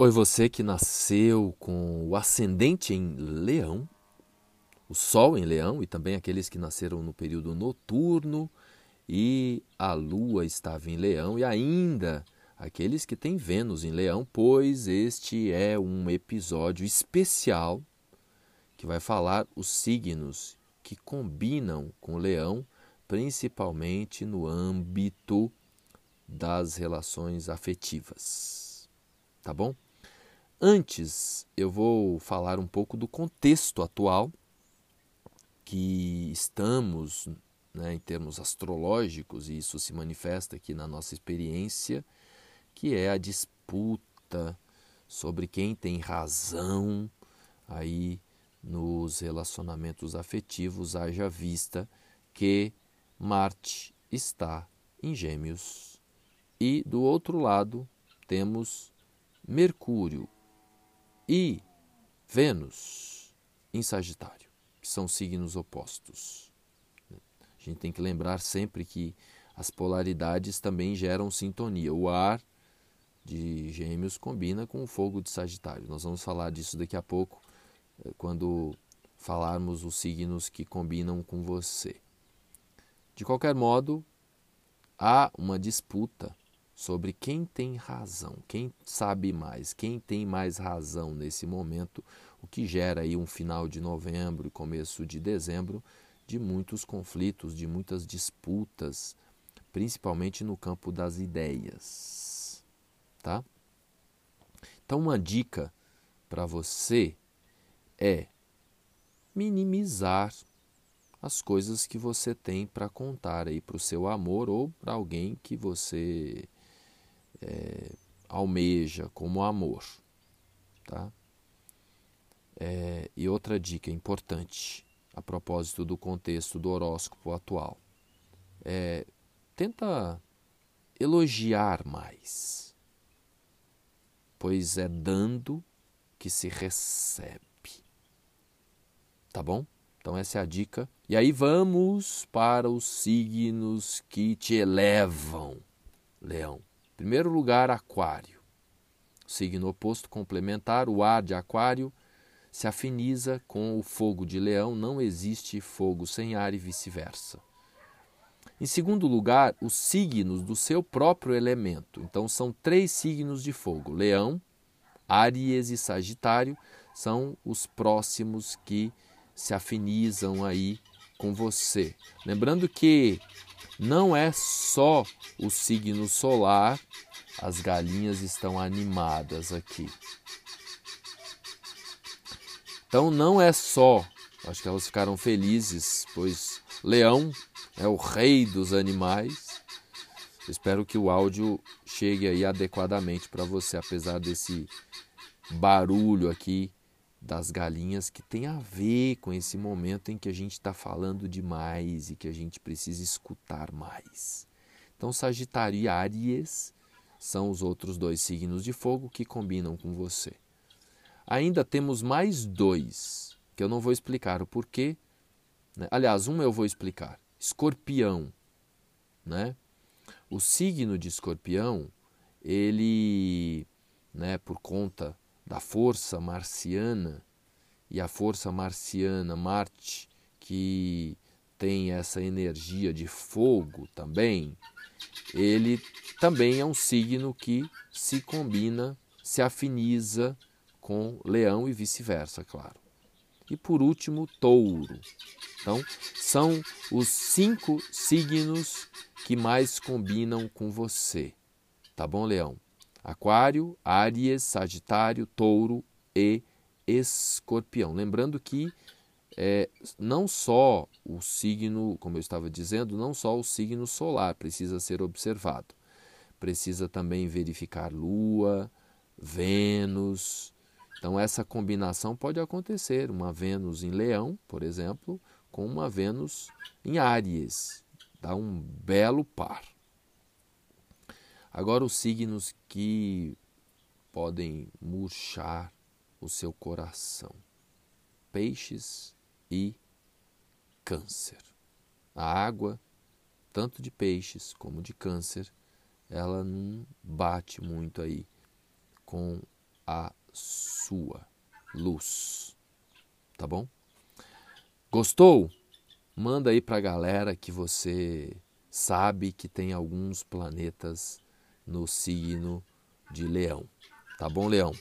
Oi, você que nasceu com o ascendente em Leão, o Sol em Leão e também aqueles que nasceram no período noturno e a Lua estava em Leão e ainda aqueles que têm Vênus em Leão, pois este é um episódio especial que vai falar os signos que combinam com Leão, principalmente no âmbito das relações afetivas. Tá bom? Antes, eu vou falar um pouco do contexto atual que estamos, né, em termos astrológicos, e isso se manifesta aqui na nossa experiência, que é a disputa sobre quem tem razão aí nos relacionamentos afetivos, haja vista que Marte está em Gêmeos. E do outro lado temos Mercúrio e Vênus em Sagitário, que são signos opostos. A gente tem que lembrar sempre que as polaridades também geram sintonia. O ar de Gêmeos combina com o fogo de Sagitário. Nós vamos falar disso daqui a pouco, eh, quando falarmos os signos que combinam com você. De qualquer modo, há uma disputa sobre quem tem razão, quem sabe mais, quem tem mais razão nesse momento, o que gera aí um final de novembro e começo de dezembro de muitos conflitos, de muitas disputas, principalmente no campo das ideias, tá? Então uma dica para você é minimizar as coisas que você tem para contar aí para o seu amor ou para alguém que você é, almeja como amor. Tá? É, e outra dica importante a propósito do contexto do horóscopo atual é tenta elogiar mais, pois é dando que se recebe. Tá bom? Então essa é a dica. E aí vamos para os signos que te elevam, Leão. Primeiro lugar, Aquário. Signo oposto complementar, o ar de Aquário se afiniza com o fogo de Leão, não existe fogo sem ar e vice-versa. Em segundo lugar, os signos do seu próprio elemento. Então, são três signos de fogo: Leão, Áries e Sagitário são os próximos que se afinizam aí com você. Lembrando que não é só o signo solar, as galinhas estão animadas aqui. Então não é só, acho que elas ficaram felizes, pois Leão é o rei dos animais. Espero que o áudio chegue aí adequadamente para você, apesar desse barulho aqui das galinhas que tem a ver com esse momento em que a gente está falando demais e que a gente precisa escutar mais. Então, Sagitário e Áries são os outros dois signos de fogo que combinam com você. Ainda temos mais dois, que eu não vou explicar o porquê. Né? Aliás, um eu vou explicar. Escorpião. Né? O signo de escorpião, ele, né, por conta da força marciana e a força marciana, Marte, que tem essa energia de fogo também, ele também é um signo que se combina, se afiniza com Leão e vice-versa, claro. E por último, Touro. Então, são os cinco signos que mais combinam com você. Tá bom, Leão? Aquário, Áries, Sagitário, Touro e Escorpião. Lembrando que é, não só o signo, como eu estava dizendo, não só o signo solar precisa ser observado. Precisa também verificar Lua, Vênus. Então, essa combinação pode acontecer. Uma Vênus em Leão, por exemplo, com uma Vênus em Áries. Dá um belo par. Agora, os signos que podem murchar o seu coração: peixes e câncer. A água, tanto de peixes como de câncer, ela não bate muito aí com a sua luz. Tá bom? Gostou? Manda aí para a galera que você sabe que tem alguns planetas no signo de Leão. Tá bom, Leão?